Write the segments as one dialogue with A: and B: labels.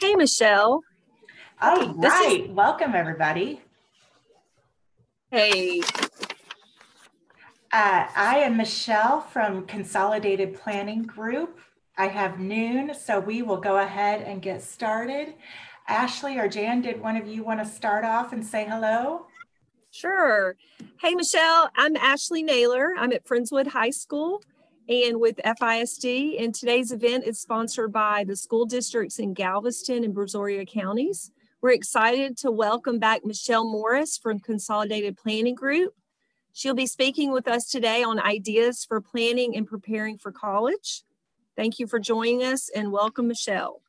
A: Hey, Michelle.
B: Oh, right. Is... Welcome, everybody.
A: Hey.
B: Uh, I am Michelle from Consolidated Planning Group. I have noon, so we will go ahead and get started. Ashley or Jan, did one of you want to start off and say hello?
A: Sure. Hey, Michelle, I'm Ashley Naylor. I'm at Friendswood High School and with FISD. And today's event is sponsored by the school districts in Galveston and Brazoria counties. We're excited to welcome back Michelle Morris from Consolidated Planning Group. She'll be speaking with us today on ideas for planning and preparing for college. Thank you for joining us and welcome, Michelle.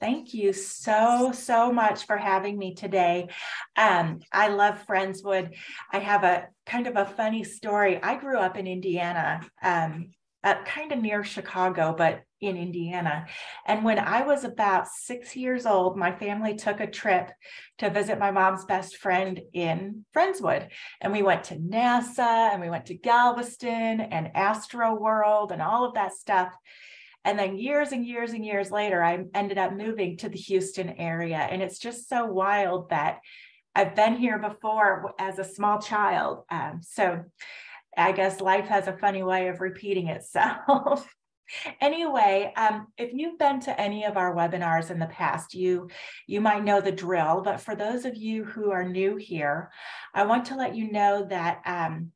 B: Thank you so, so much for having me today. Um, I love Friendswood. I have a kind of a funny story. I grew up in Indiana, um, uh, kind of near Chicago, but in Indiana. And when I was about six years old, my family took a trip to visit my mom's best friend in Friendswood. And we went to NASA and we went to Galveston and Astro World and all of that stuff. And then years and years and years later, I ended up moving to the Houston area. And it's just so wild that I've been here before as a small child. Um, so I guess life has a funny way of repeating itself. anyway, um, if you've been to any of our webinars in the past, you you might know the drill. But for those of you who are new here, I want to let you know that um,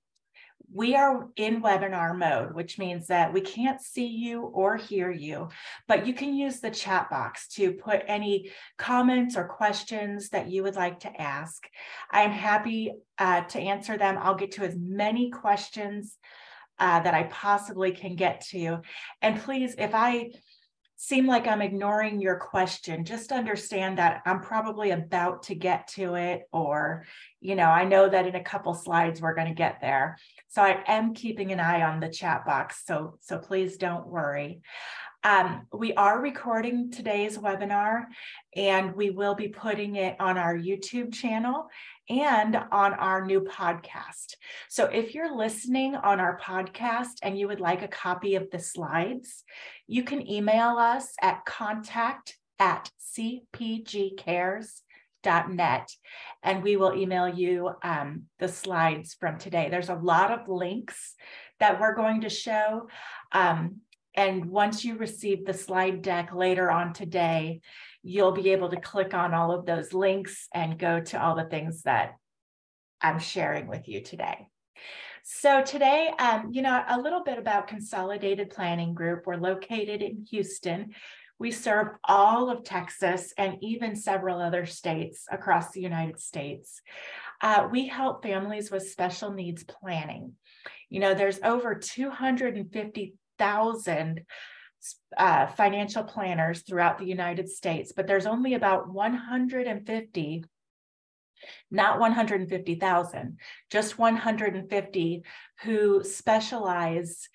B: we are in webinar mode, which means that we can't see you or hear you, but you can use the chat box to put any comments or questions that you would like to ask. I'm happy uh, to answer them. I'll get to as many questions uh, that I possibly can get to. And please, if I seem like I'm ignoring your question, just understand that I'm probably about to get to it, or, you know, I know that in a couple slides we're going to get there. So I am keeping an eye on the chat box. So, so please don't worry. Um, we are recording today's webinar and we will be putting it on our YouTube channel and on our new podcast. So if you're listening on our podcast and you would like a copy of the slides, you can email us at contact at cpgcares.net and we will email you um, the slides from today. There's a lot of links that we're going to show. Um, and once you receive the slide deck later on today, you'll be able to click on all of those links and go to all the things that I'm sharing with you today. So today, um, you know, a little bit about Consolidated Planning Group. We're located in Houston. We serve all of Texas and even several other states across the United States. Uh, we help families with special needs planning. You know, there's over 250,000 uh, financial planners throughout the United States, but there's only about 150 not 150,000, just 150 who specialize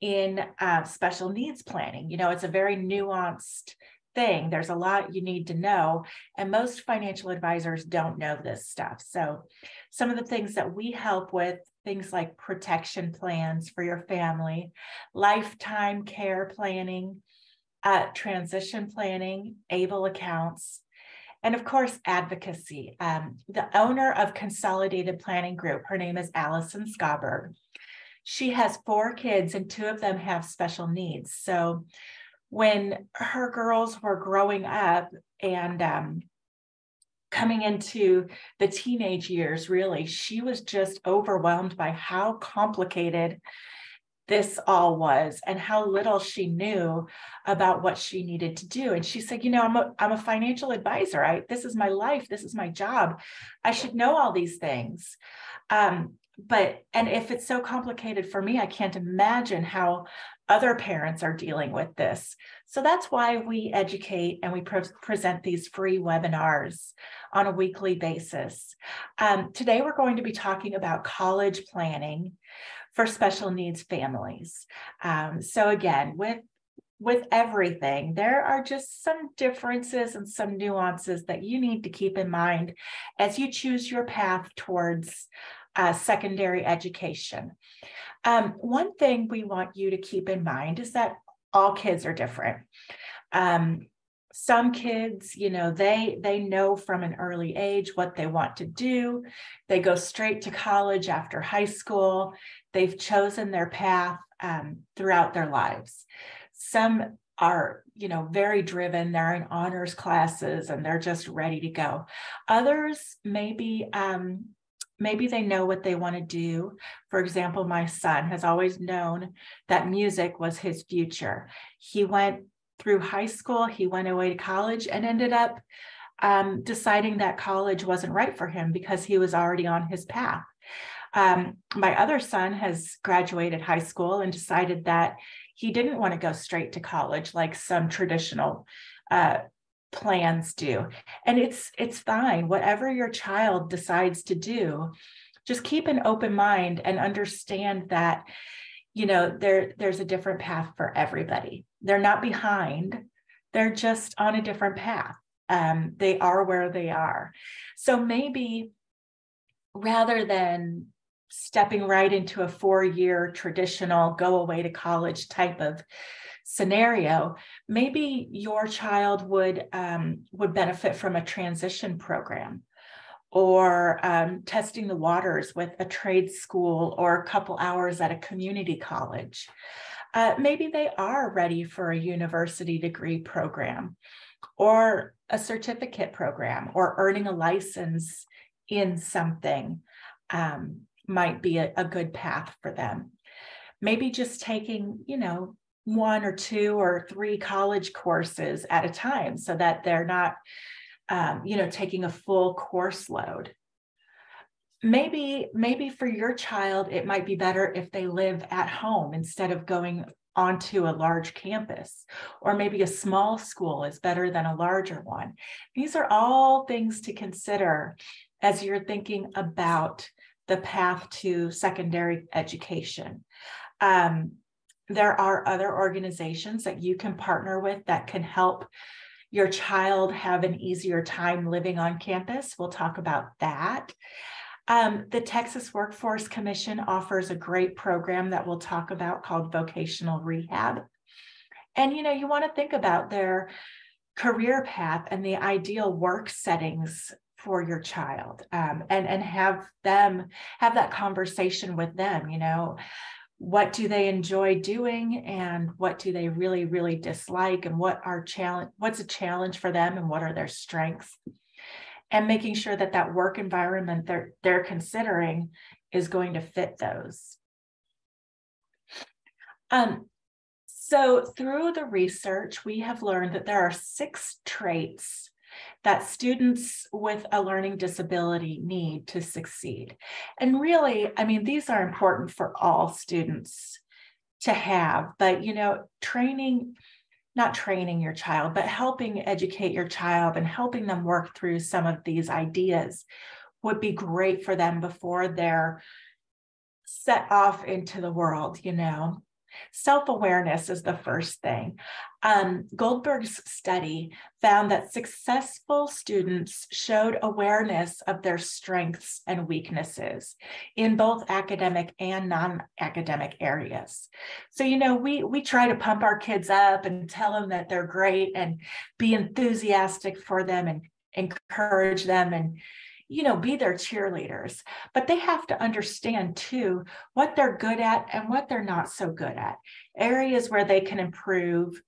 B: in uh, special needs planning. You know, it's a very nuanced thing. There's a lot you need to know, and most financial advisors don't know this stuff. So, some of the things that we help with things like protection plans for your family, lifetime care planning, uh, transition planning, ABLE accounts, and of course, advocacy. Um, the owner of Consolidated Planning Group, her name is Allison Schaberg. She has four kids, and two of them have special needs. So, when her girls were growing up and um, coming into the teenage years, really, she was just overwhelmed by how complicated this all was and how little she knew about what she needed to do. And she said, you know, I'm a, I'm a financial advisor. I, this is my life. This is my job. I should know all these things. Um, but, and if it's so complicated for me, I can't imagine how other parents are dealing with this. So that's why we educate and we pre- present these free webinars on a weekly basis. Um, today, we're going to be talking about college planning for special needs families. Um, so again, with with everything, there are just some differences and some nuances that you need to keep in mind as you choose your path towards uh, secondary education. Um, one thing we want you to keep in mind is that all kids are different. Um, some kids you know they they know from an early age what they want to do. They go straight to college after high school. They've chosen their path um, throughout their lives. Some are you know very driven. They're in honors classes and they're just ready to go. Others maybe um, maybe they know what they want to do for example my son has always known that music was his future he went through high school. He went away to college and ended up um, deciding that college wasn't right for him because he was already on his path. Um, my other son has graduated high school and decided that he didn't want to go straight to college like some traditional uh, plans do. And it's it's fine. Whatever your child decides to do just keep an open mind and understand that you know there there's a different path for everybody. They're not behind. They're just on a different path. Um, they are where they are. So maybe rather than stepping right into a four year traditional go away to college type of scenario maybe your child would um, would benefit from a transition program or um, testing the waters with a trade school or a couple hours at a community college. Uh, maybe they are ready for a university degree program or a certificate program or earning a license in something um, might be a, a good path for them. Maybe just taking, you know, one or two or three college courses at a time so that they're not um, you know, taking a full course load. Maybe, maybe for your child, it might be better if they live at home instead of going onto a large campus, or maybe a small school is better than a larger one. These are all things to consider as you're thinking about the path to secondary education. Um, there are other organizations that you can partner with that can help your child have an easier time living on campus. We'll talk about that. Um, the Texas Workforce Commission offers a great program that we'll talk about called vocational rehab. And you know, you want to think about their career path and the ideal work settings for your child um, and and have them have that conversation with them you know what do they enjoy doing and what do they really really dislike and what are challenge what's a challenge for them and what are their strengths? And making sure that that work environment they're they're considering is going to fit those. Um, so through the research we have learned that there are six traits that students with a learning disability need to succeed. And really, I mean, these are important for all students to have, but you know, training, not training your child, but helping educate your child and helping them work through some of these ideas would be great for them before they're set off into the world, you know. Self awareness is the first thing. Um, Goldberg's study found that successful students showed awareness of their strengths and weaknesses in both academic and non-academic areas. So, you know, we we try to pump our kids up and tell them that they're great and be enthusiastic for them and encourage them and you know, be their cheerleaders, but they have to understand too what they're good at and what they're not so good at, areas where they can improve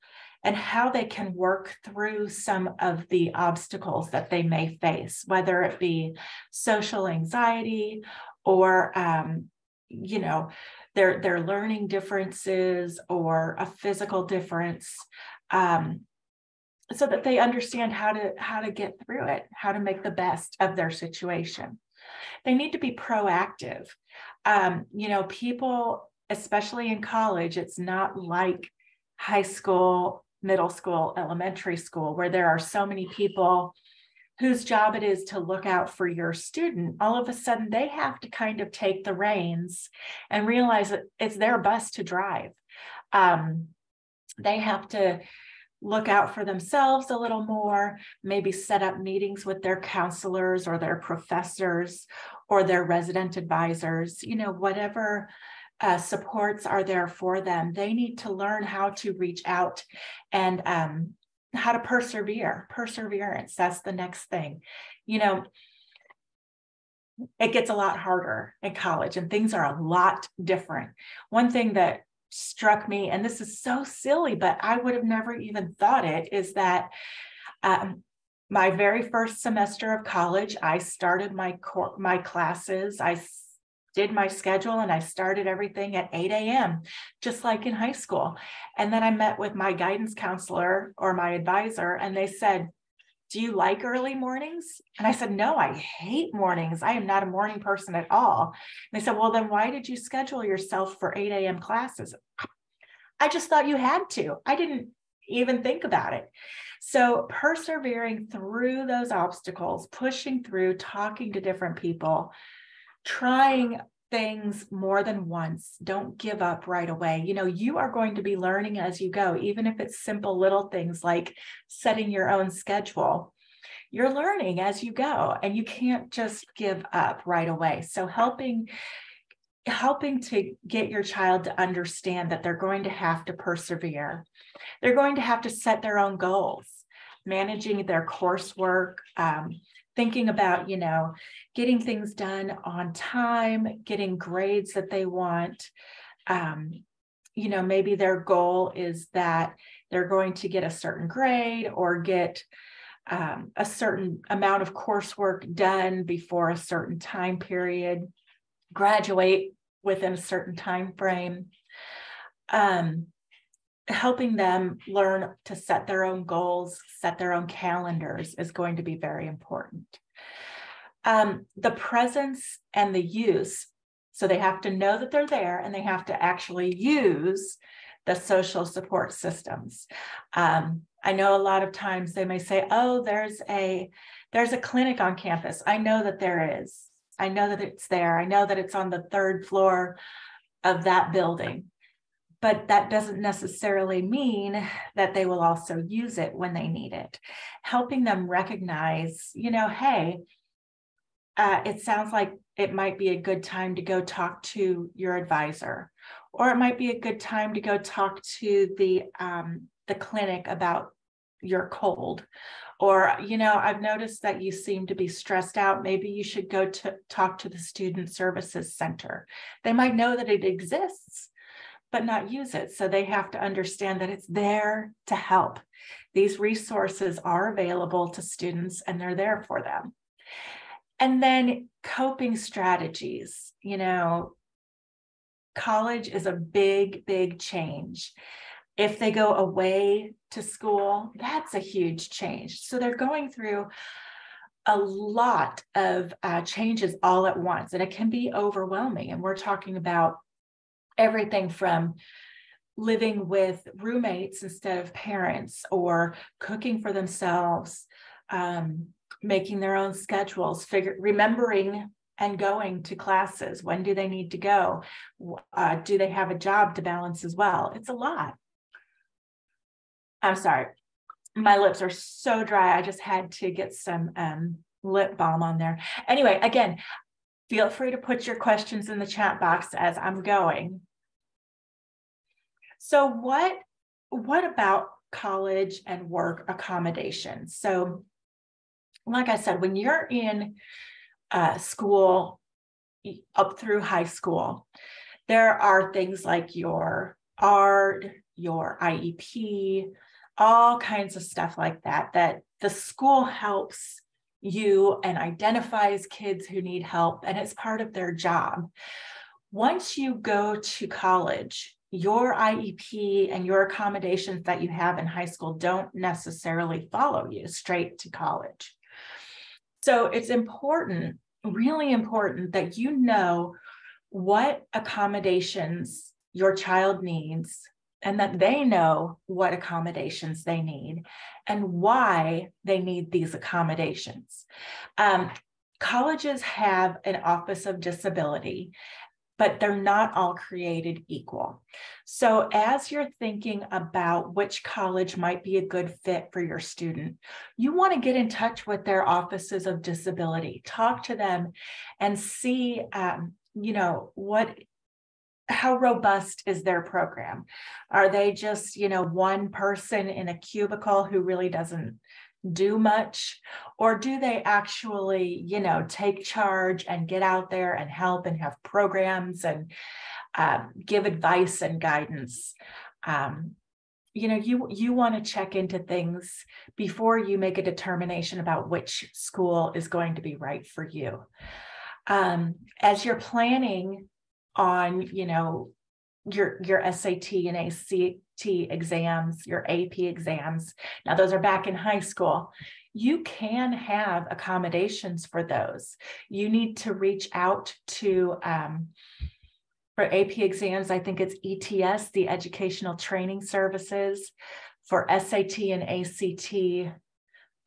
B: and how they can work through some of the obstacles that they may face, whether it be social anxiety or, um, you know, their, their learning differences or a physical difference. Um, so that they understand how to how to get through it how to make the best of their situation. They need to be proactive. Um, you know people especially in college it's not like high school middle school elementary school where there are so many people whose job it is to look out for your student. All of a sudden they have to kind of take the reins and realize that it's their bus to drive. Um, they have to look out for themselves a little more, maybe set up meetings with their counselors or their professors or their resident advisors, you know, whatever uh, supports are there for them. They need to learn how to reach out and um, how to persevere. Perseverance, that's the next thing. You know, it gets a lot harder in college and things are a lot different. One thing that struck me, and this is so silly, but I would have never even thought it, is that um, my very first semester of college, I started my cor- my classes. I did my schedule and I started everything at 8 a.m., just like in high school. And then I met with my guidance counselor or my advisor, and they said, Do you like early mornings? And I said, No, I hate mornings. I am not a morning person at all. And they said, Well, then why did you schedule yourself for 8 a.m. classes? I just thought you had to. I didn't even think about it. So, persevering through those obstacles, pushing through, talking to different people, trying things more than once. Don't give up right away. You know, you are going to be learning as you go, even if it's simple little things like setting your own schedule. You're learning as you go, and you can't just give up right away. So, helping helping to get your child to understand that they're going to have to persevere. They're going to have to set their own goals, managing their coursework, um, thinking about, you know, getting things done on time, getting grades that they want. Um, you know, maybe their goal is that they're going to get a certain grade or get um, a certain amount of coursework done before a certain time period, graduate within a certain time frame. Um, helping them learn to set their own goals, set their own calendars is going to be very important. Um, the presence and the use. So they have to know that they're there and they have to actually use the social support systems. Um, I know a lot of times they may say, "Oh, there's a there's a clinic on campus." I know that there is. I know that it's there. I know that it's on the third floor of that building but that doesn't necessarily mean that they will also use it when they need it. Helping them recognize, you know, hey, uh, it sounds like it might be a good time to go talk to your advisor, or it might be a good time to go talk to the um, the clinic about your cold. Or, you know, I've noticed that you seem to be stressed out. Maybe you should go to talk to the Student Services Center. They might know that it exists, but not use it. So they have to understand that it's there to help. These resources are available to students and they're there for them. And then coping strategies, you know, college is a big, big change. If they go away to school, that's a huge change. So they're going through a lot of uh, changes all at once, and it can be overwhelming. And we're talking about everything from living with roommates instead of parents or cooking for themselves um, making their own schedules figure remembering and going to classes. When do they need to go? Uh, do they have a job to balance as well? It's a lot. I'm sorry. My lips are so dry. I just had to get some um, lip balm on there. Anyway again feel free to put your questions in the chat box as i'm going so what what about college and work accommodations? So like I said, when you're in uh, school up through high school, there are things like your ARD, your IEP, all kinds of stuff like that, that the school helps you and identifies kids who need help, and it's part of their job. Once you go to college, your IEP and your accommodations that you have in high school don't necessarily follow you straight to college. So it's important, really important, that you know what accommodations your child needs and that they know what accommodations they need and why they need these accommodations. Um, colleges have an Office of Disability, but they're not all created equal. So, as you're thinking about which college might be a good fit for your student, you want to get in touch with their offices of disability, talk to them, and see, um, you know, what how robust is their program? Are they just, you know, one person in a cubicle who really doesn't do much? Or do they actually, you know, take charge and get out there and help and have programs and uh, give advice and guidance? Um, you know you you want to check into things before you make a determination about which school is going to be right for you um, as you're planning on you know your your SAT and ACT exams, your AP exams. Now those are back in high school. You can have accommodations for those. You need to reach out to um, for AP exams. I think it's ETS, the Educational Training Services. For SAT and ACT, uh,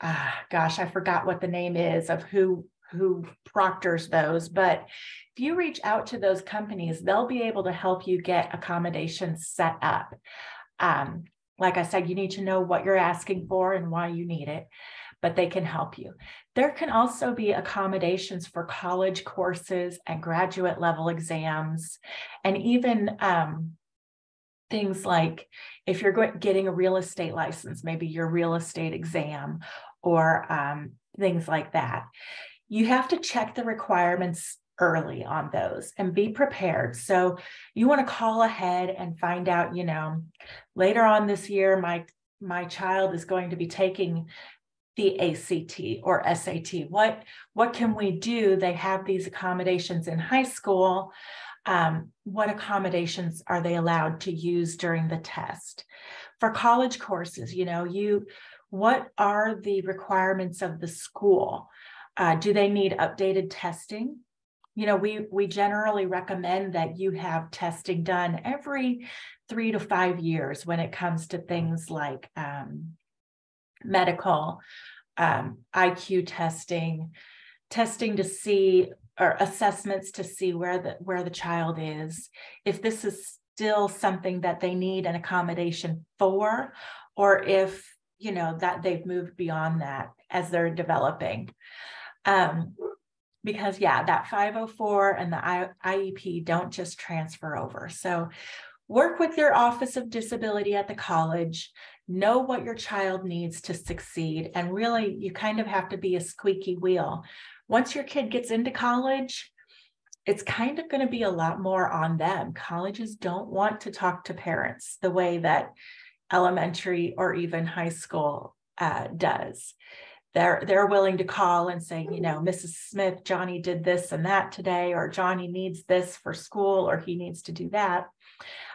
B: ah, gosh, I forgot what the name is of who who proctors those, but if you reach out to those companies, they'll be able to help you get accommodations set up. Um, like I said, you need to know what you're asking for and why you need it, but they can help you. There can also be accommodations for college courses and graduate level exams, and even um, things like if you're getting a real estate license, maybe your real estate exam or um, things like that you have to check the requirements early on those and be prepared. So you want to call ahead and find out, you know, later on this year, my my child is going to be taking the ACT or SAT. What what can we do? They have these accommodations in high school. Um, what accommodations are they allowed to use during the test? For college courses, you know, you what are the requirements of the school? Uh, do they need updated testing? You know, we we generally recommend that you have testing done every three to five years when it comes to things like um, medical, um, IQ testing, testing to see or assessments to see where the where the child is. If this is still something that they need an accommodation for, or if you know that they've moved beyond that as they're developing. Um, because yeah, that 504 and the IEP don't just transfer over. So work with your Office of Disability at the college, know what your child needs to succeed, and really you kind of have to be a squeaky wheel. Once your kid gets into college, it's kind of going to be a lot more on them. Colleges don't want to talk to parents the way that elementary or even high school uh, does they're they're willing to call and say you know mrs smith johnny did this and that today or johnny needs this for school or he needs to do that.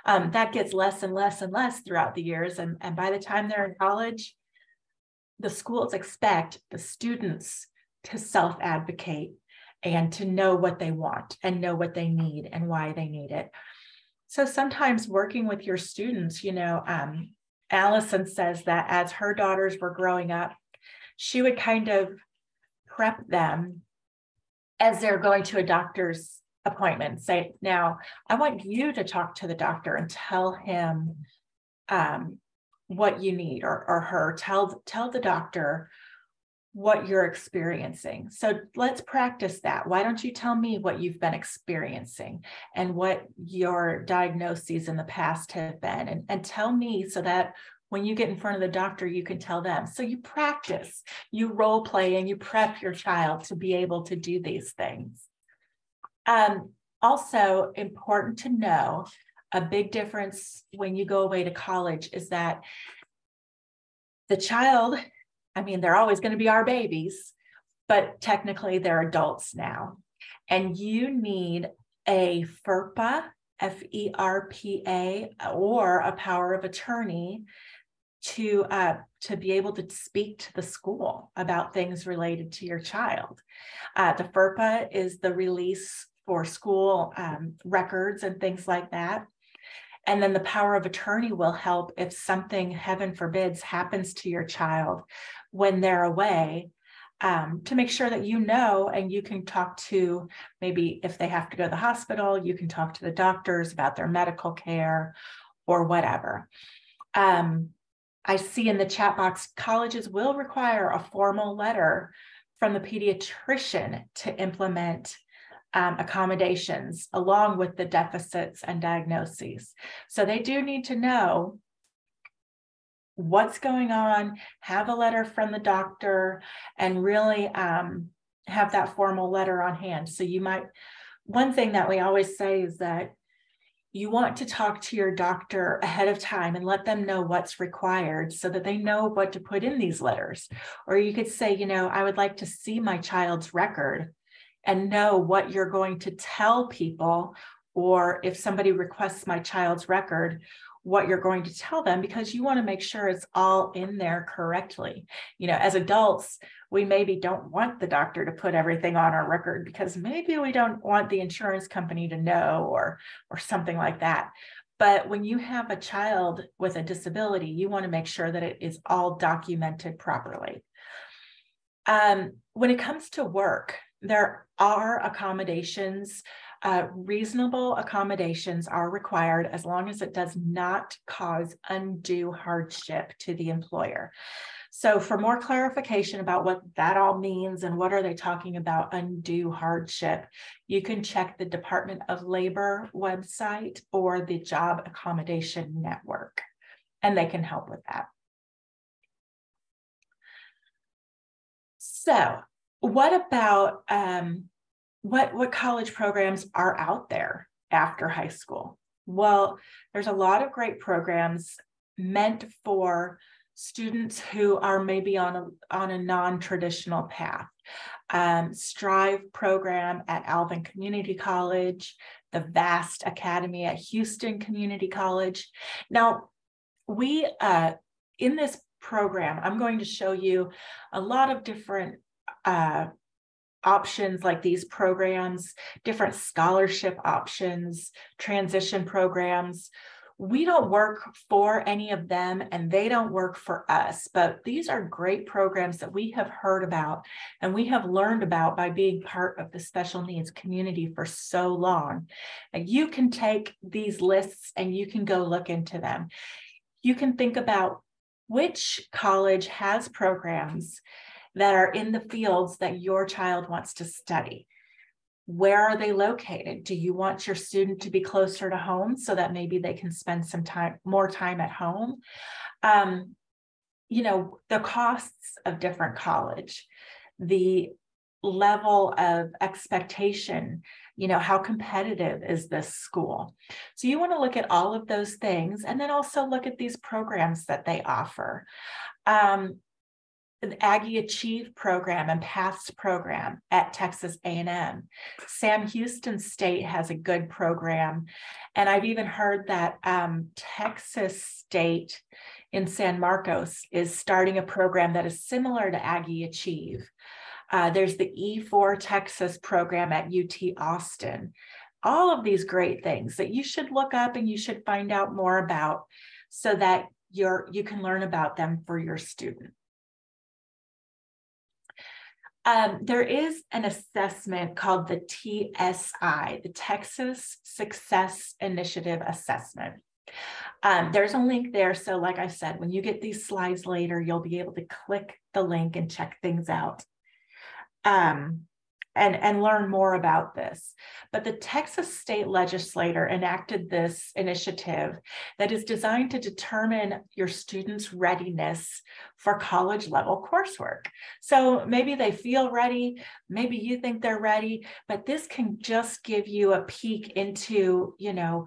B: Um, that gets less and less and less throughout the years and, and by the time they're in college the schools expect the students to self-advocate and to know what they want and know what they need and why they need it. So sometimes working with your students you know um, allison says that as her daughters were growing up she would kind of prep them as they're going to a doctor's appointment. Say, now I want you to talk to the doctor and tell him um, what you need, or, or her. Tell tell the doctor what you're experiencing. So let's practice that. Why don't you tell me what you've been experiencing and what your diagnoses in the past have been? And, and tell me so that when you get in front of the doctor, you can tell them. So you practice, you role play, and you prep your child to be able to do these things. Um, also, important to know a big difference when you go away to college is that the child, I mean, they're always going to be our babies, but technically they're adults now. And you need a FERPA, F E R P A, or a power of attorney to uh, to be able to speak to the school about things related to your child. Uh, the FERPA is the release for school um, records and things like that. And then the power of attorney will help if something, heaven forbids, happens to your child when they're away. Um, to make sure that you know and you can talk to maybe if they have to go to the hospital, you can talk to the doctors about their medical care or whatever. Um, I see in the chat box, colleges will require a formal letter from the pediatrician to implement um, accommodations along with the deficits and diagnoses. So they do need to know what's going on, have a letter from the doctor, and really um, have that formal letter on hand. So you might, one thing that we always say is that you want to talk to your doctor ahead of time and let them know what's required so that they know what to put in these letters. Or you could say, you know, I would like to see my child's record and know what you're going to tell people. Or if somebody requests my child's record, what you're going to tell them because you want to make sure it's all in there correctly. You know, as adults, we maybe don't want the doctor to put everything on our record because maybe we don't want the insurance company to know or or something like that. But when you have a child with a disability, you want to make sure that it is all documented properly. Um, when it comes to work, there are accommodations uh, reasonable accommodations are required as long as it does not cause undue hardship to the employer. So for more clarification about what that all means and what are they talking about undue hardship, you can check the Department of Labor website or the Job Accommodation Network, and they can help with that. So what about um, what what college programs are out there after high school? Well there's a lot of great programs meant for students who are maybe on a on a non-traditional path. Um, strive program at alvin community college the vast academy at houston community college. Now we uh, in this program i'm going to show you a lot of different uh, options like these programs, different scholarship options, transition programs. We don't work for any of them and they don't work for us, but these are great programs that we have heard about and we have learned about by being part of the special needs community for so long. And you can take these lists and you can go look into them. You can think about which college has programs that are in the fields that your child wants to study. Where are they located? Do you want your student to be closer to home so that maybe they can spend some time, more time at home? Um, you know, the costs of different college, the level of expectation you know how competitive is this school so you want to look at all of those things and then also look at these programs that they offer um, the Aggie Achieve program and Paths program at Texas A&M. Sam Houston State has a good program. And I've even heard that um, Texas State in San Marcos is starting a program that is similar to Aggie Achieve. Uh, there's the E4 Texas program at UT Austin. All of these great things that you should look up and you should find out more about so that you're, you can learn about them for your student. Um, there is an assessment called the TSI, the Texas Success Initiative Assessment. Um, there's a link there. So, like I said, when you get these slides later, you'll be able to click the link and check things out. Um, and, and learn more about this. But the Texas state legislature enacted this initiative that is designed to determine your students' readiness for college level coursework. So maybe they feel ready, maybe you think they're ready, but this can just give you a peek into, you know,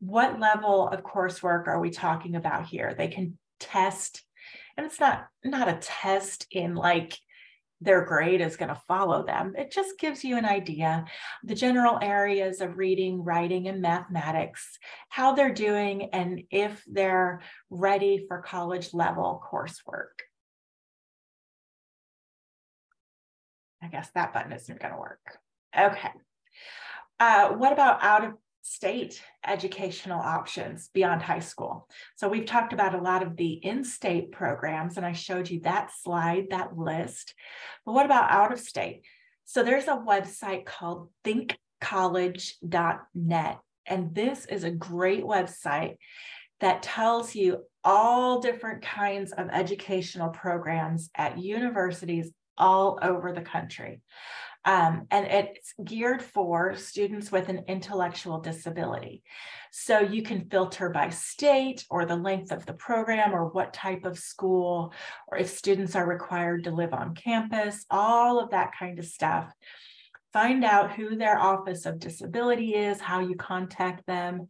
B: what level of coursework are we talking about here? They can test and it's not not a test in like their grade is going to follow them. It just gives you an idea. The general areas of reading, writing, and mathematics, how they're doing, and if they're ready for college level coursework. I guess that button isn't going to work. Okay. Uh, what about out of state educational options beyond high school. So we've talked about a lot of the in-state programs and I showed you that slide, that list. But what about out of state? So there's a website called thinkcollege.net and this is a great website that tells you all different kinds of educational programs at universities all over the country. Um, and it's geared for students with an intellectual disability. So you can filter by state or the length of the program or what type of school, or if students are required to live on campus, all of that kind of stuff. Find out who their Office of Disability is, how you contact them,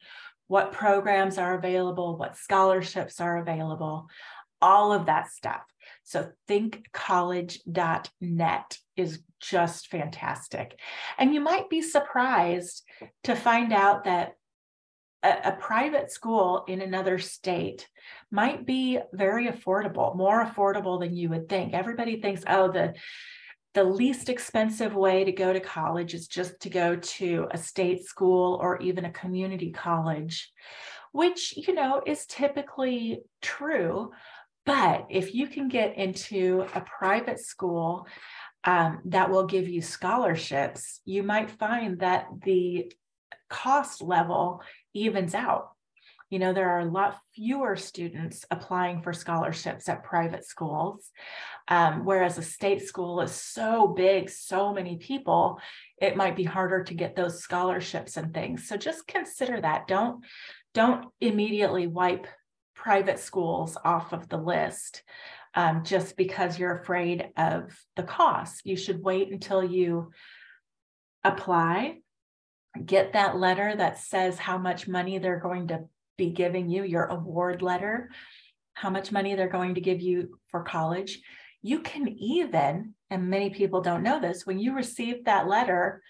B: what programs are available, what scholarships are available, all of that stuff. So thinkcollege.net is just fantastic. And you might be surprised to find out that a, a, private school in another state might be very affordable, more affordable than you would think. Everybody thinks, oh, the the least expensive way to go to college is just to go to a state school or even a community college, which, you know, is typically true. But if you can get into a private school um, that will give you scholarships, you might find that the cost level evens out. You know, there are a lot fewer students applying for scholarships at private schools, um, whereas a state school is so big, so many people, it might be harder to get those scholarships and things. So just consider that. Don't don't immediately wipe private schools off of the list um, just because you're afraid of the cost. You should wait until you apply, get that letter that says how much money they're going to be giving you, your award letter, how much money they're going to give you for college. You can even, and many people don't know this, when you receive that letter,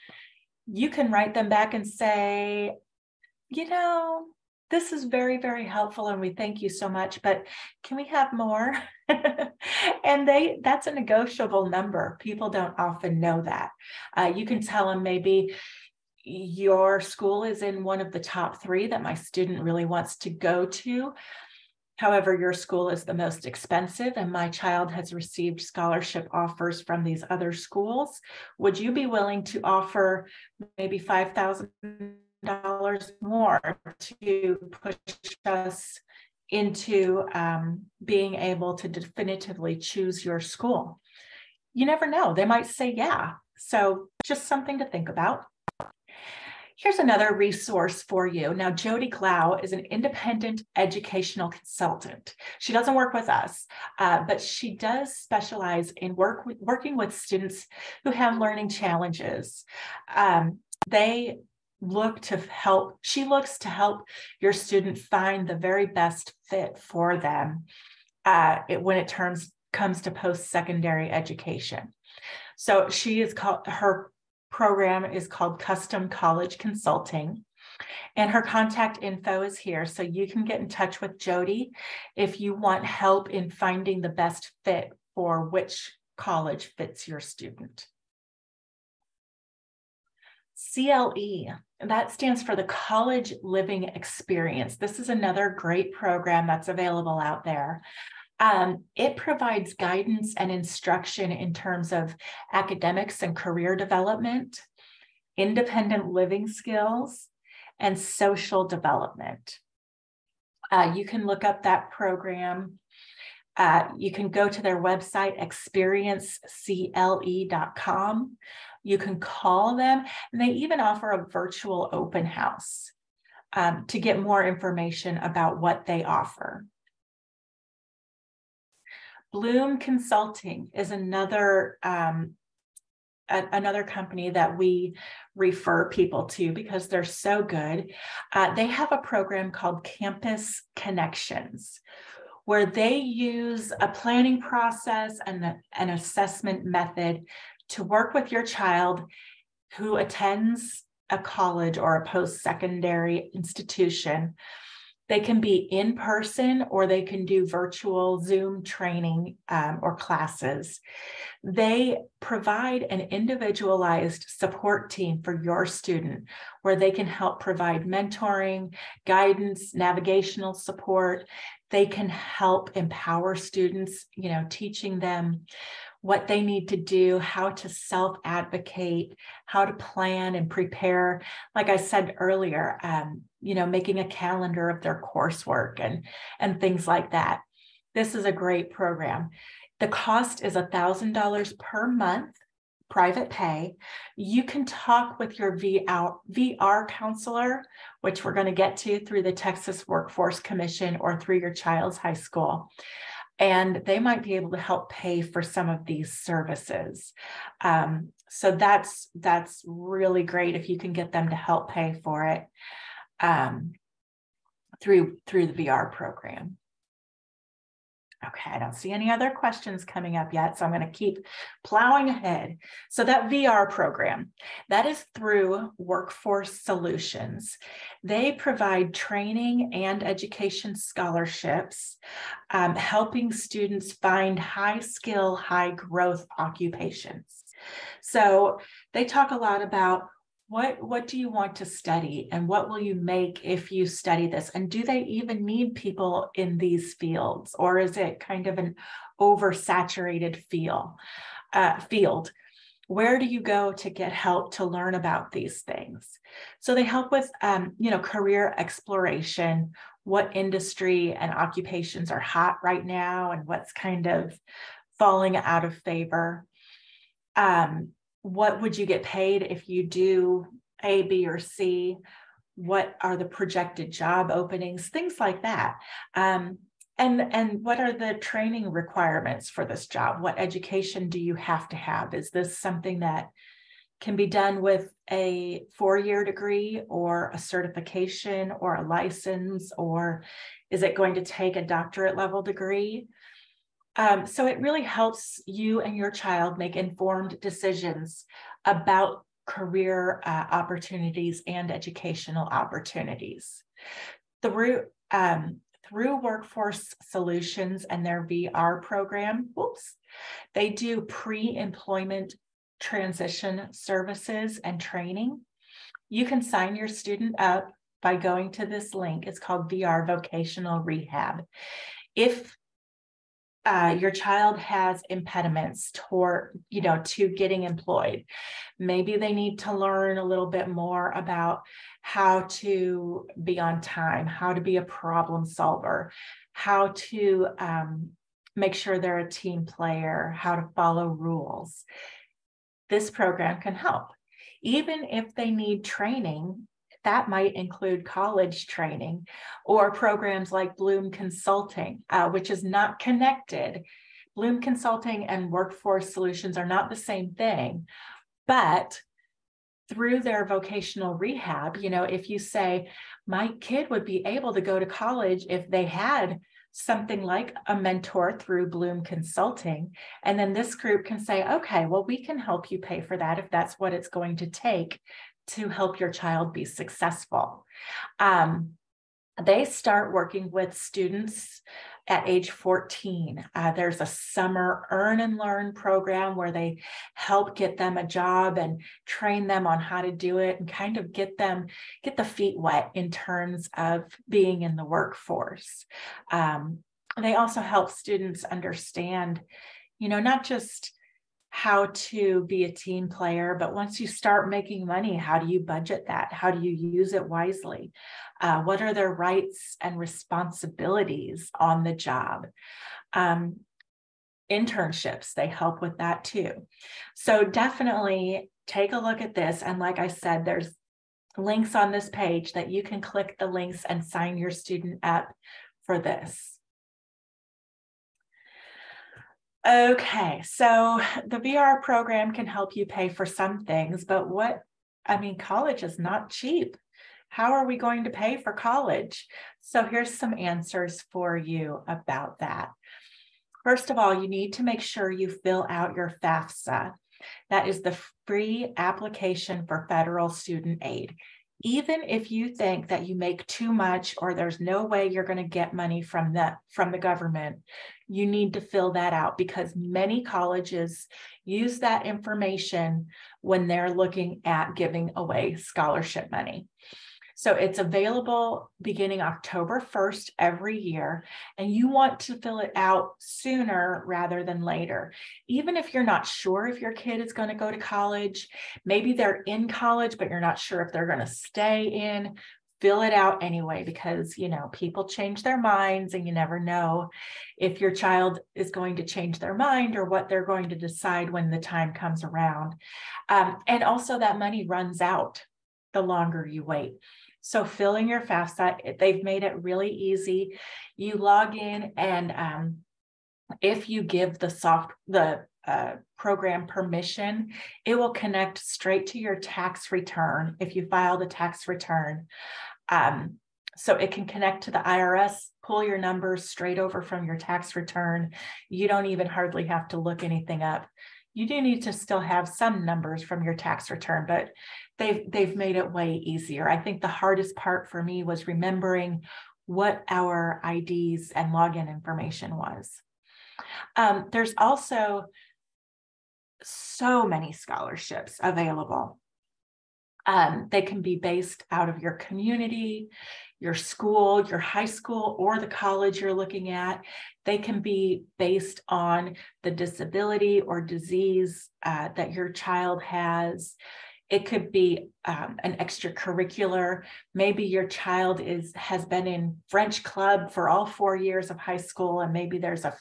B: you can write them back and say, you know, this is very, very helpful and we thank you so much, but can we have more? and they that's a negotiable number. People don't often know that. Uh, you can tell them maybe your school is in one of the top three that my student really wants to go to. However, your school is the most expensive, and my child has received scholarship offers from these other schools. Would you be willing to offer maybe $5,000 more to push us into um, being able to definitively choose your school? You never know, they might say yeah. So, just something to think about. Here's another resource for you. Now, Jody Glau is an independent educational consultant. She doesn't work with us, uh, but she does specialize in work with, working with students who have learning challenges. Um, they look to help, she looks to help your student find the very best fit for them uh, it, when it terms, comes to post-secondary education. So she is called, her program is called Custom College Consulting. And her contact info is here. So you can get in touch with Jody if you want help in finding the best fit for which college fits your student. CLE, that stands for the College Living Experience. This is another great program that's available out there. Um, it provides guidance and instruction in terms of academics and career development, independent living skills, and social development. Uh, you can look up that program. Uh, you can go to their website, experiencecle.com. You can call them, and they even offer a virtual open house um, to get more information about what they offer. Bloom Consulting is another um, another company that we refer people to because they're so good. Uh, they have a program called Campus Connections, where they use a planning process and an assessment method to work with your child who attends a college or a post secondary institution they can be in person or they can do virtual Zoom training um, or classes. They provide an individualized support team for your student where they can help provide mentoring, guidance, navigational support. They can help empower students, you know, teaching them what they need to do, how to self advocate, how to plan and prepare. Like I said earlier, um, you know, making a calendar of their coursework and, and things like that. This is a great program. The cost is $1,000 per month private pay. You can talk with your VR, VR counselor, which we're going to get to through the Texas Workforce Commission or through your child's high school. And they might be able to help pay for some of these services. Um, so that's that's really great if you can get them to help pay for it um, through through the VR program. Okay, I don't see any other questions coming up yet, so I'm going to keep plowing ahead. So that VR program, that is through Workforce Solutions. They provide training and education scholarships, um, helping students find high skill, high growth occupations. So they talk a lot about what what do you want to study and what will you make if you study this? And do they even need people in these fields or is it kind of an oversaturated feel uh, field? Where do you go to get help to learn about these things? So they help with um, you know career exploration what industry and occupations are hot right now and what's kind of falling out of favor. Um, what would you get paid if you do A, B, or C? What are the projected job openings? Things like that. Um, and and what are the training requirements for this job? What education do you have to have? Is this something that can be done with a four-year degree or a certification or a license, or is it going to take a doctorate level degree? Um, so it really helps you and your child make informed decisions about career uh, opportunities and educational opportunities. Through, um, through Workforce Solutions and their VR program, whoops, they do pre-employment transition services and training. You can sign your student up by going to this link. It's called VR Vocational Rehab. If uh, your child has impediments toward, you know, to getting employed. Maybe they need to learn a little bit more about how to be on time, how to be a problem solver, how to um, make sure they're a team player, how to follow rules. This program can help. Even if they need training that might include college training or programs like Bloom Consulting, uh, which is not connected. Bloom Consulting and Workforce Solutions are not the same thing, but through their vocational rehab, you know, if you say, my kid would be able to go to college if they had something like a mentor through Bloom Consulting. And then this group can say, okay, well, we can help you pay for that if that's what it's going to take to help your child be successful. Um, they start working with students at age 14. Uh, there's a summer earn and learn program where they help get them a job and train them on how to do it and kind of get them get the feet wet in terms of being in the workforce. Um, they also help students understand, you know, not just how to be a team player. But once you start making money, how do you budget that? How do you use it wisely? Uh, what are their rights and responsibilities on the job? Um, internships, they help with that too. So definitely take a look at this. And like I said, there's links on this page that you can click the links and sign your student up for this. Okay, so the VR program can help you pay for some things, but what, I mean, college is not cheap. How are we going to pay for college? So here's some answers for you about that. First of all, you need to make sure you fill out your FAFSA. That is the free application for federal student aid even if you think that you make too much or there's no way you're going to get money from the from the government you need to fill that out because many colleges use that information when they're looking at giving away scholarship money so it's available beginning October 1st every year, and you want to fill it out sooner rather than later. Even if you're not sure if your kid is going to go to college, maybe they're in college, but you're not sure if they're going to stay in, fill it out anyway because you know people change their minds and you never know if your child is going to change their mind or what they're going to decide when the time comes around um, and also that money runs out the longer you wait so filling your FAFSA, they've made it really easy. You log in and um, if you give the soft the uh, program permission, it will connect straight to your tax return if you file the tax return. Um, so it can connect to the IRS, pull your numbers straight over from your tax return. You don't even hardly have to look anything up. You do need to still have some numbers from your tax return, but they've they've made it way easier. I think the hardest part for me was remembering what our IDs and login information was. Um, there's also so many scholarships available. Um, they can be based out of your community, your school, your high school, or the college you're looking at. They can be based on the disability or disease uh, that your child has. It could be um, an extracurricular. Maybe your child is has been in French club for all four years of high school, and maybe there's a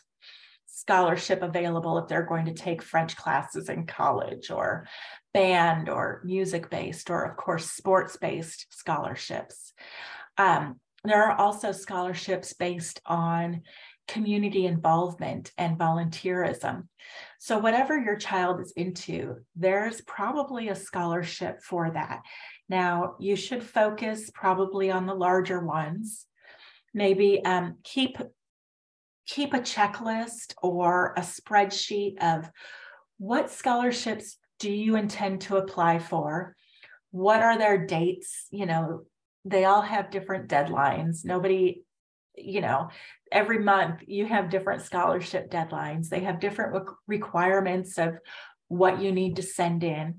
B: scholarship available if they're going to take French classes in college, or band, or music based, or of course sports based scholarships. Um, there are also scholarships based on community involvement and volunteerism. So, whatever your child is into, there's probably a scholarship for that. Now, you should focus probably on the larger ones. Maybe um, keep keep a checklist or a spreadsheet of what scholarships do you intend to apply for? What are their dates? You know, they all have different deadlines. Nobody you know every month you have different scholarship deadlines they have different requirements of what you need to send in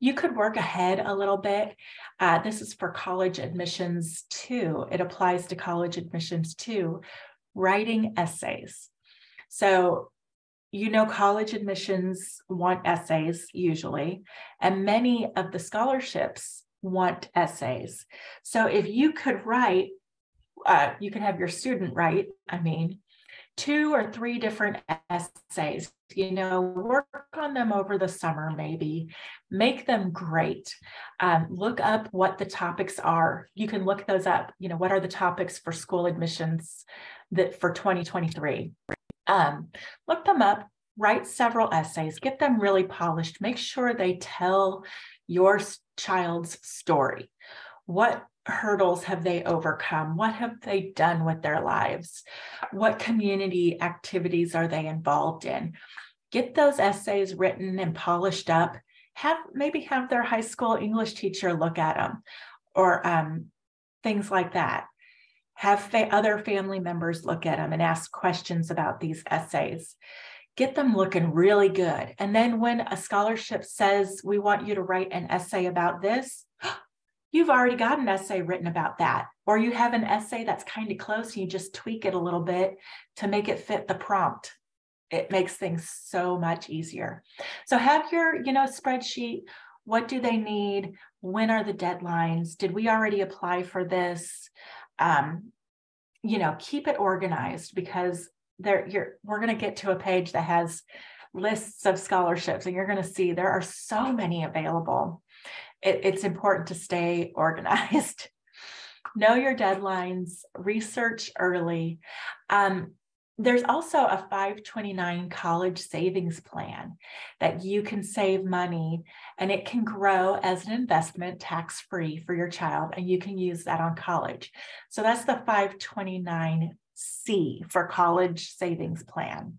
B: you could work ahead a little bit uh, this is for college admissions too it applies to college admissions too writing essays. So you know college admissions want essays usually and many of the scholarships want essays. So if you could write uh, you can have your student write, I mean, two or three different essays. You know, work on them over the summer, maybe make them great. Um, look up what the topics are. You can look those up. You know, what are the topics for school admissions that for 2023? Um, look them up, write several essays, get them really polished, make sure they tell your child's story. What hurdles have they overcome? What have they done with their lives? What community activities are they involved in? Get those essays written and polished up. Have maybe have their high school English teacher look at them or um, things like that. Have fa- other family members look at them and ask questions about these essays. Get them looking really good. And then when a scholarship says, we want you to write an essay about this, you've already got an essay written about that. Or you have an essay that's kind of close and you just tweak it a little bit to make it fit the prompt. It makes things so much easier. So have your, you know, spreadsheet. What do they need? When are the deadlines? Did we already apply for this? Um, you know, keep it organized because there you're we're going to get to a page that has lists of scholarships and you're going to see there are so many available it, it's important to stay organized. know your deadlines, research early. Um, there's also a 529 college savings plan that you can save money and it can grow as an investment tax free for your child, and you can use that on college. So that's the 529C for college savings plan.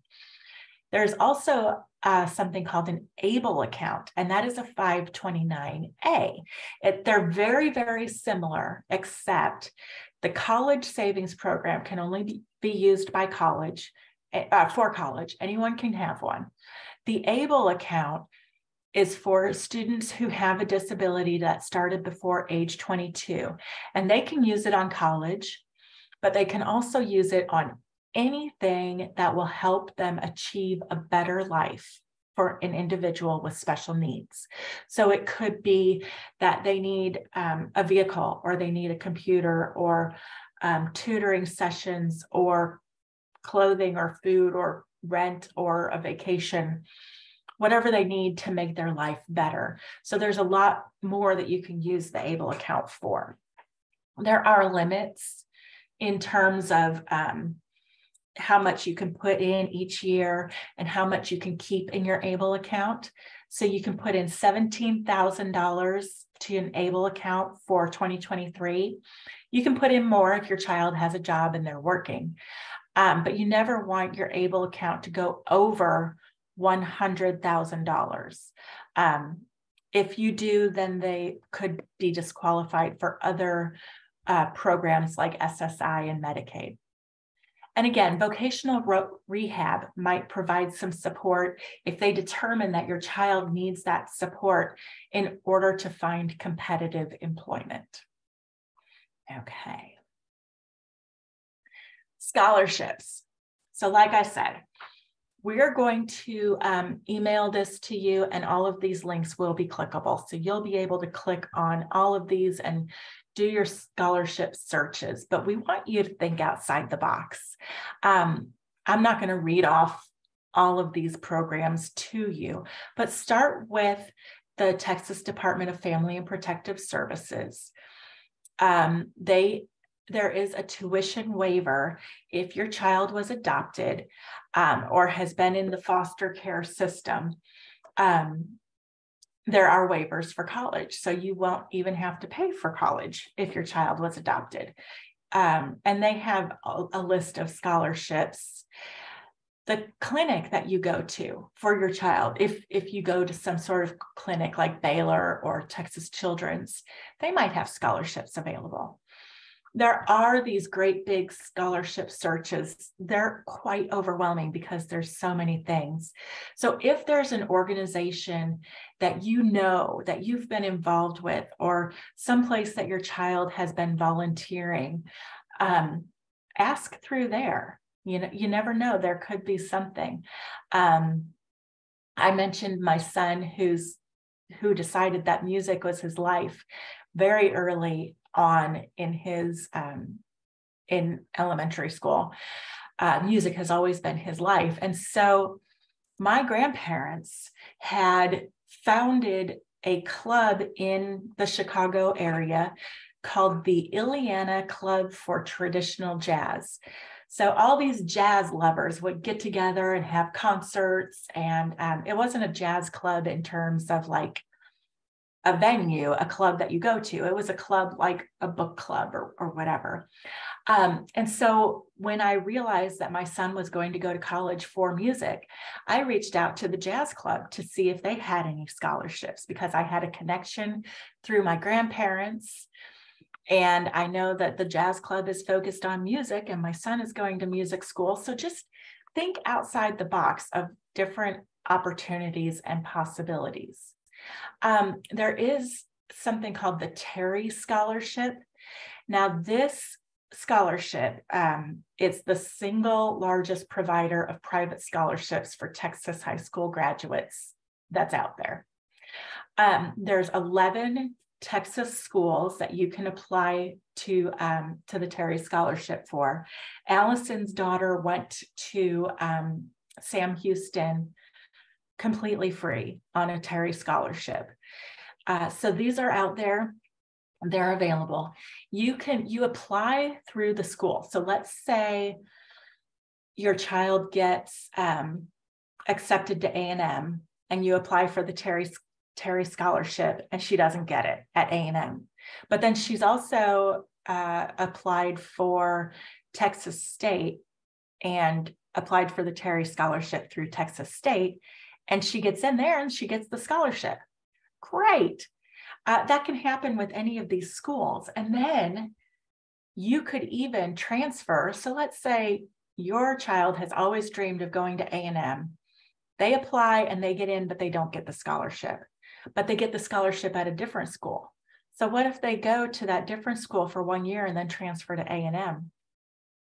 B: There's also uh, something called an ABLE account, and that is a 529A. It, they're very, very similar, except the college savings program can only be, be used by college, eh, uh, for college. Anyone can have one. The ABLE account is for students who have a disability that started before age 22, and they can use it on college, but they can also use it on anything that will help them achieve a better life for an individual with special needs. So it could be that they need um, a vehicle or they need a computer or um, tutoring sessions or clothing or food or rent or a vacation, whatever they need to make their life better. So there's a lot more that you can use the ABLE account for. There are limits in terms of um, how much you can put in each year and how much you can keep in your ABLE account. So you can put in $17,000 to an ABLE account for 2023. You can put in more if your child has a job and they're working, um, but you never want your ABLE account to go over $100,000. Um, if you do, then they could be disqualified for other uh, programs like SSI and Medicaid. And again, vocational rehab might provide some support if they determine that your child needs that support in order to find competitive employment. Okay. Scholarships. So, like I said, we are going to um, email this to you, and all of these links will be clickable. So, you'll be able to click on all of these and do your scholarship searches, but we want you to think outside the box. Um, I'm not going to read off all of these programs to you, but start with the Texas Department of Family and Protective Services. Um, they there is a tuition waiver if your child was adopted um, or has been in the foster care system. Um, there are waivers for college. So you won't even have to pay for college if your child was adopted. Um, and they have a, a list of scholarships. The clinic that you go to for your child, if if you go to some sort of clinic like Baylor or Texas Children's, they might have scholarships available there are these great big scholarship searches. They're quite overwhelming because there's so many things. So if there's an organization that you know that you've been involved with or someplace that your child has been volunteering, um, ask through there. You know, you never know. There could be something. Um, I mentioned my son who's who decided that music was his life very early on in his um, in elementary school. Uh, music has always been his life, and so my grandparents had founded a club in the Chicago area called the Illiana Club for Traditional Jazz. So all these jazz lovers would get together and have concerts, and um, it wasn't a jazz club in terms of like a venue, a club that you go to. It was a club like a book club or, or whatever. Um, and so when I realized that my son was going to go to college for music, I reached out to the jazz club to see if they had any scholarships because I had a connection through my grandparents. And I know that the jazz club is focused on music, and my son is going to music school. So just think outside the box of different opportunities and possibilities. Um, there is something called the Terry Scholarship. Now, this scholarship, um, it's the single largest provider of private scholarships for Texas high school graduates that's out there. Um, there's 11 Texas schools that you can apply to um, to the Terry Scholarship for. Allison's daughter went to um, Sam Houston completely free on a Terry scholarship. Uh, so these are out there. They're available. You can you apply through the school. So let's say your child gets um, accepted to A&M and you apply for the Terry Terry scholarship and she doesn't get it at A&M. But then she's also uh, applied for Texas State and applied for the Terry scholarship through Texas State and she gets in there and she gets the scholarship. Great. Uh, that can happen with any of these schools. And then you could even transfer. So let's say your child has always dreamed of going to A&M. They apply and they get in, but they don't get the scholarship, but they get the scholarship at a different school. So what if they go to that different school for one year and then transfer to A&M?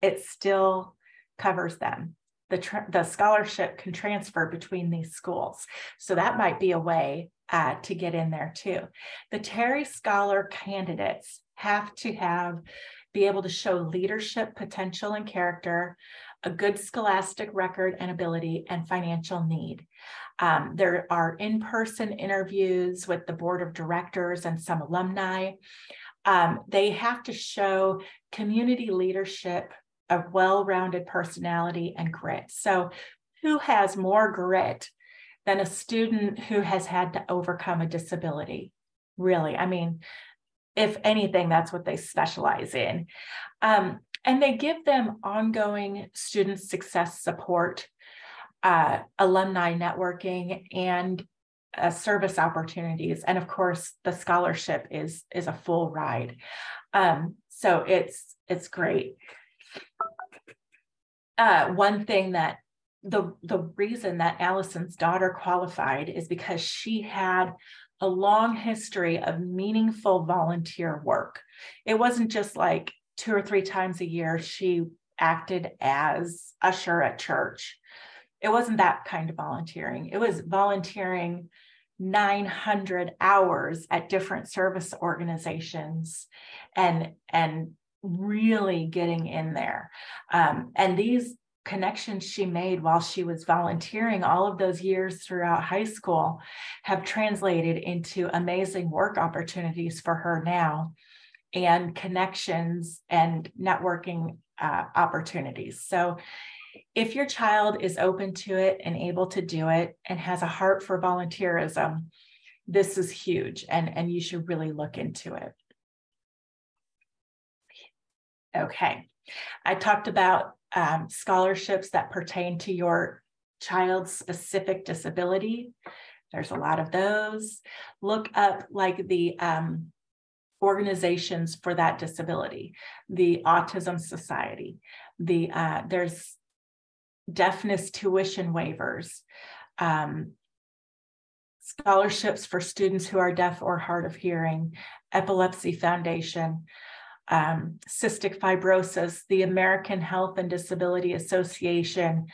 B: It still covers them. The, the scholarship can transfer between these schools. So that might be a way uh, to get in there too. The Terry Scholar candidates have to have be able to show leadership potential and character, a good scholastic record and ability, and financial need. Um, there are in person interviews with the board of directors and some alumni. Um, they have to show community leadership, a well rounded personality, and grit. So, who has more grit than a student who has had to overcome a disability? Really, I mean, if anything, that's what they specialize in. Um, and they give them ongoing student success support, uh, alumni networking, and uh, service opportunities. And of course, the scholarship is is a full ride. Um, so it's it's great. Uh, one thing that the the reason that Allison's daughter qualified is because she had a long history of meaningful volunteer work. It wasn't just like two or three times a year she acted as usher at church. It wasn't that kind of volunteering. It was volunteering 900 hours at different service organizations and and really getting in there. Um, and these connections she made while she was volunteering all of those years throughout high school have translated into amazing work opportunities for her now and connections and networking uh, opportunities. So, if your child is open to it and able to do it and has a heart for volunteerism, this is huge and, and you should really look into it. Okay, I talked about um, scholarships that pertain to your child's specific disability. There's a lot of those. Look up like the um, organizations for that disability, the Autism Society, the uh, there's deafness tuition waivers, um, scholarships for students who are deaf or hard of hearing, Epilepsy Foundation um, cystic fibrosis, the American Health and Disability Association,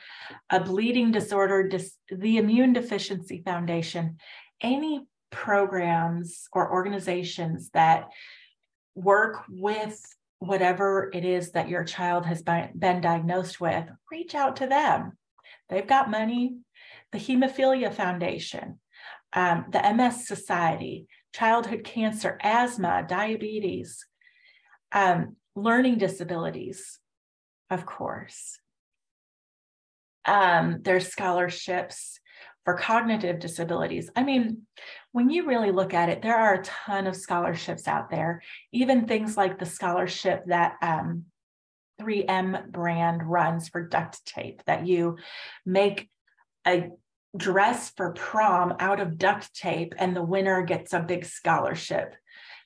B: a bleeding disorder, dis- the Immune Deficiency Foundation, any programs or organizations that work with whatever it is that your child has been diagnosed with, reach out to them. They've got money. The Hemophilia Foundation, um, the MS Society, childhood cancer, asthma, diabetes, um, learning disabilities, of course. Um, there's scholarships for cognitive disabilities. I mean, when you really look at it, there are a ton of scholarships out there, even things like the scholarship that um, 3M brand runs for duct tape, that you make a dress for prom out of duct tape and the winner gets a big scholarship.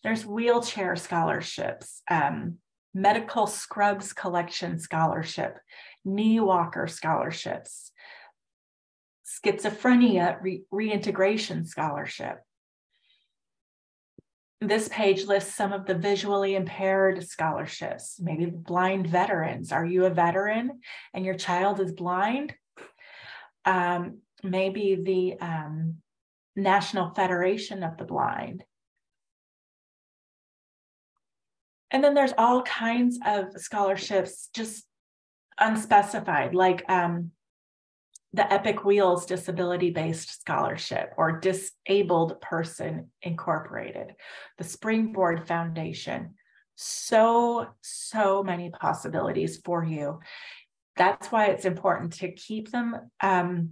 B: There's wheelchair scholarships, um, medical scrubs collection scholarship, knee walker scholarships, schizophrenia re- reintegration scholarship. This page lists some of the visually impaired scholarships, maybe blind veterans. Are you a veteran and your child is blind? Um, maybe the um, National Federation of the Blind. And then there's all kinds of scholarships, just unspecified, like um, the Epic Wheels Disability Based Scholarship or Disabled Person Incorporated, the Springboard Foundation. So, so many possibilities for you. That's why it's important to keep them. Um,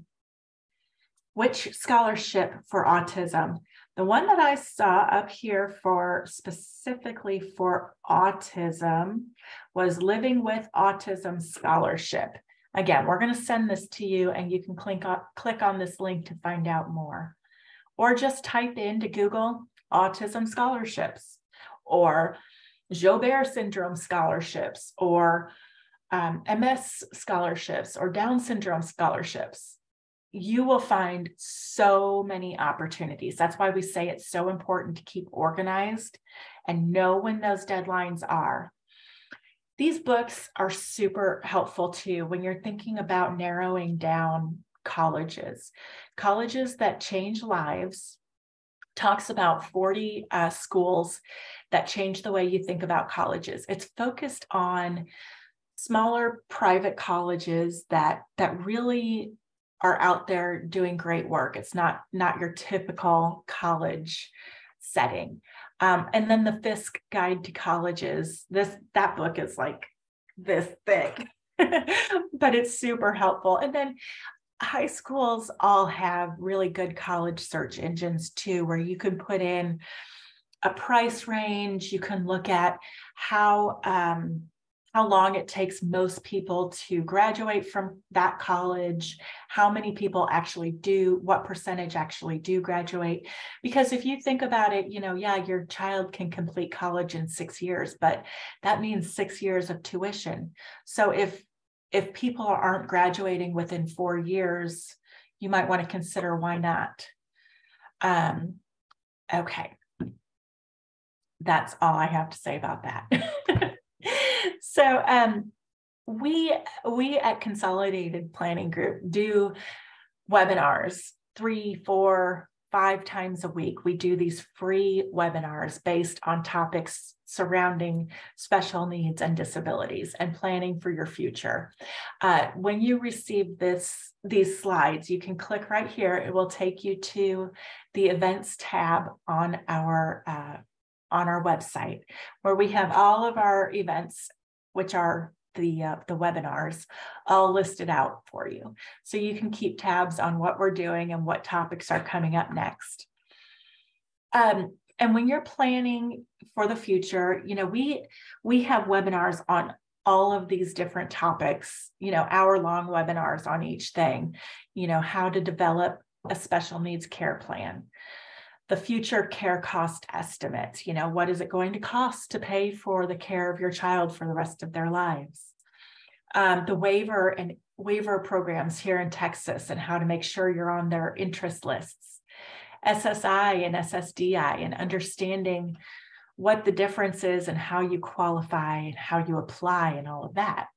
B: which scholarship for autism? The one that I saw up here for specifically for autism was Living with Autism Scholarship. Again, we're going to send this to you and you can click on, click on this link to find out more. Or just type into Google autism scholarships or Joubert syndrome scholarships or um, MS scholarships or Down syndrome scholarships you will find so many opportunities. That's why we say it's so important to keep organized and know when those deadlines are. these books are super helpful too when you're thinking about narrowing down colleges. Colleges that change lives talks about 40 uh, schools that change the way you think about colleges. It's focused on smaller private colleges that that really are out there doing great work. It's not not your typical college setting. Um, and then the Fiske Guide to Colleges. This that book is like this thick, but it's super helpful. And then high schools all have really good college search engines too, where you can put in a price range. You can look at how um, how long it takes most people to graduate from that college, how many people actually do, what percentage actually do graduate. Because if you think about it, you know, yeah, your child can complete college in six years, but that means six years of tuition. So if if people aren't graduating within four years, you might want to consider why not. Um, okay. That's all I have to say about that. so um, we we at Consolidated Planning Group do webinars three, four, five times a week. We do these free webinars based on topics surrounding special needs and disabilities and planning for your future. Uh, when you receive this these slides, you can click right here. It will take you to the events tab on our uh, on our website where we have all of our events which are the uh, the webinars all listed out for you. So you can keep tabs on what we're doing and what topics are coming up next. Um, and when you're planning for the future you know we we have webinars on all of these different topics you know hour long webinars on each thing you know how to develop a special needs care plan the future care cost estimates. You know, what is it going to cost to pay for the care of your child for the rest of their lives? Um, the waiver and waiver programs here in Texas and how to make sure you're on their interest lists. SSI and SSDI and understanding what the difference is and how you qualify and how you apply and all of that.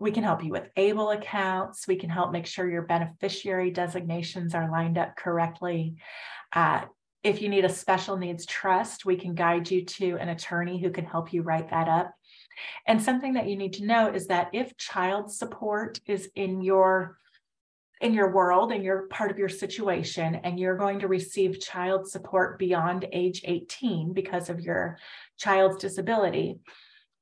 B: We can help you with ABLE accounts. We can help make sure your beneficiary designations are lined up correctly. Uh, if you need a special needs trust, we can guide you to an attorney who can help you write that up. And something that you need to know is that if child support is in your in your world and you're part of your situation and you're going to receive child support beyond age 18 because of your child's disability,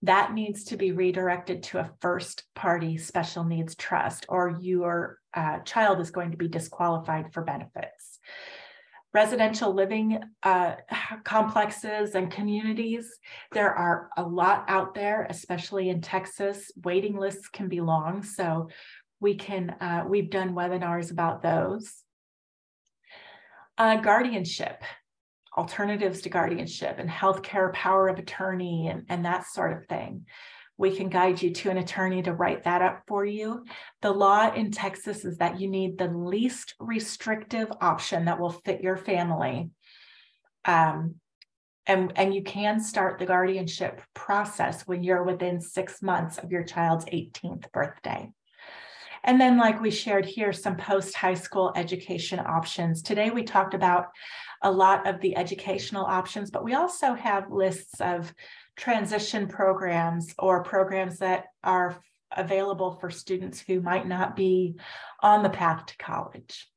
B: that needs to be redirected to a first party special needs trust or your uh, child is going to be disqualified for benefits residential living uh, complexes and communities. There are a lot out there, especially in Texas. Waiting lists can be long, so we can uh, we've done webinars about those. Uh, guardianship, alternatives to guardianship, and healthcare power of attorney, and, and that sort of thing we can guide you to an attorney to write that up for you. The law in Texas is that you need the least restrictive option that will fit your family. Um, and, and you can start the guardianship process when you're within six months of your child's 18th birthday. And then, like we shared here, some post high school education options. Today, we talked about a lot of the educational options, but we also have lists of transition programs or programs that are available for students who might not be on the path to college.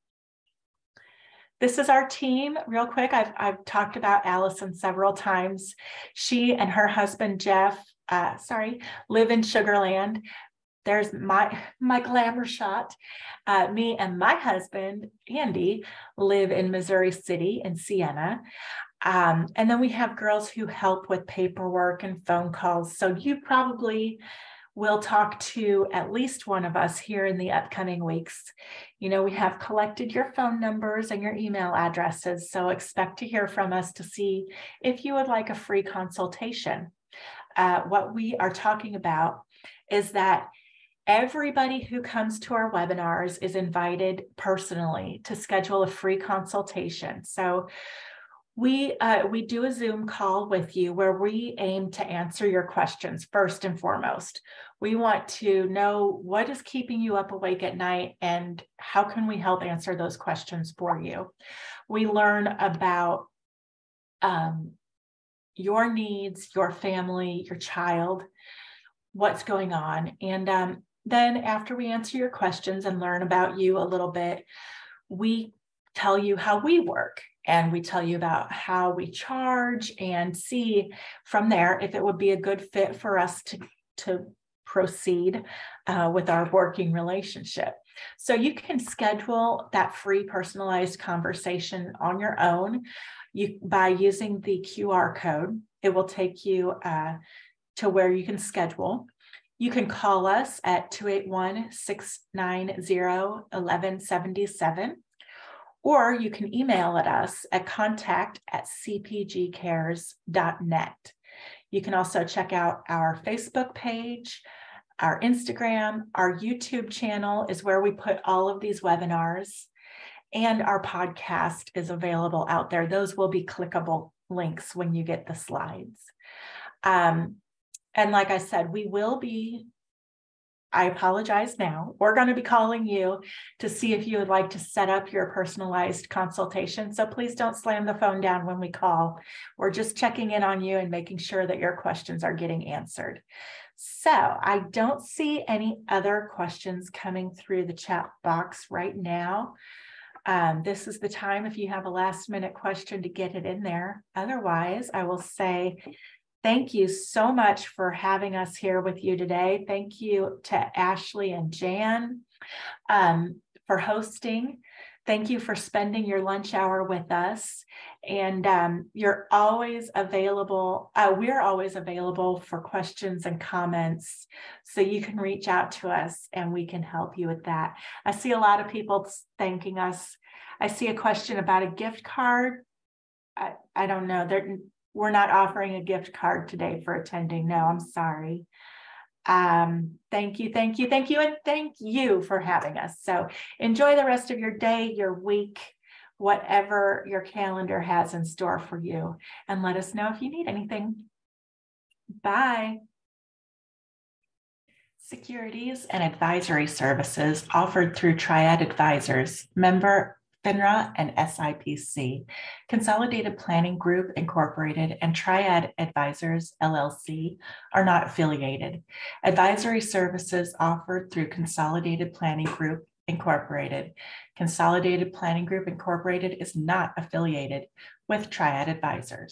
B: This is our team. Real quick, I've, I've talked about Allison several times. She and her husband, Jeff, uh, sorry, live in Sugarland. There's my my glamour shot. Uh, me and my husband, Andy, live in Missouri City in Sienna. Um, and then we have girls who help with paperwork and phone calls. So you probably will talk to at least one of us here in the upcoming weeks. You know, we have collected your phone numbers and your email addresses. So expect to hear from us to see if you would like a free consultation. Uh, what we are talking about is that Everybody who comes to our webinars is invited personally to schedule a free consultation. So we uh, we do a zoom call with you where we aim to answer your questions first and foremost we want to know what is keeping you up awake at night and how can we help answer those questions for you we learn about um, your needs your family your child what's going on and um, then after we answer your questions and learn about you a little bit we tell you how we work and we tell you about how we charge and see from there if it would be a good fit for us to, to proceed uh, with our working relationship. So you can schedule that free personalized conversation on your own you, by using the QR code. It will take you uh, to where you can schedule. You can call us at 281 690 1177 or you can email at us at contact at cpgcares.net. You can also check out our Facebook page, our Instagram, our YouTube channel is where we put all of these webinars, and our podcast is available out there. Those will be clickable links when you get the slides. Um, and like I said, we will be I apologize now. We're going to be calling you to see if you would like to set up your personalized consultation. So please don't slam the phone down when we call. We're just checking in on you and making sure that your questions are getting answered. So I don't see any other questions coming through the chat box right now. Um, this is the time if you have a last minute question to get it in there. Otherwise, I will say Thank you so much for having us here with you today. Thank you to Ashley and Jan um, for hosting. Thank you for spending your lunch hour with us. And um, you're always available. Uh, we're always available for questions and comments. So you can reach out to us and we can help you with that. I see a lot of people thanking us. I see a question about a gift card. I, I don't know. There, we're not offering a gift card today for attending. No, I'm sorry. Um, thank you, thank you, thank you, and thank you for having us. So enjoy the rest of your day, your week, whatever your calendar has in store for you, and let us know if you need anything. Bye. Securities and advisory services offered through Triad Advisors, member FINRA and SIPC, Consolidated Planning Group Incorporated, and Triad Advisors LLC are not affiliated. Advisory services offered through Consolidated Planning Group Incorporated. Consolidated Planning Group Incorporated is not affiliated with Triad Advisors.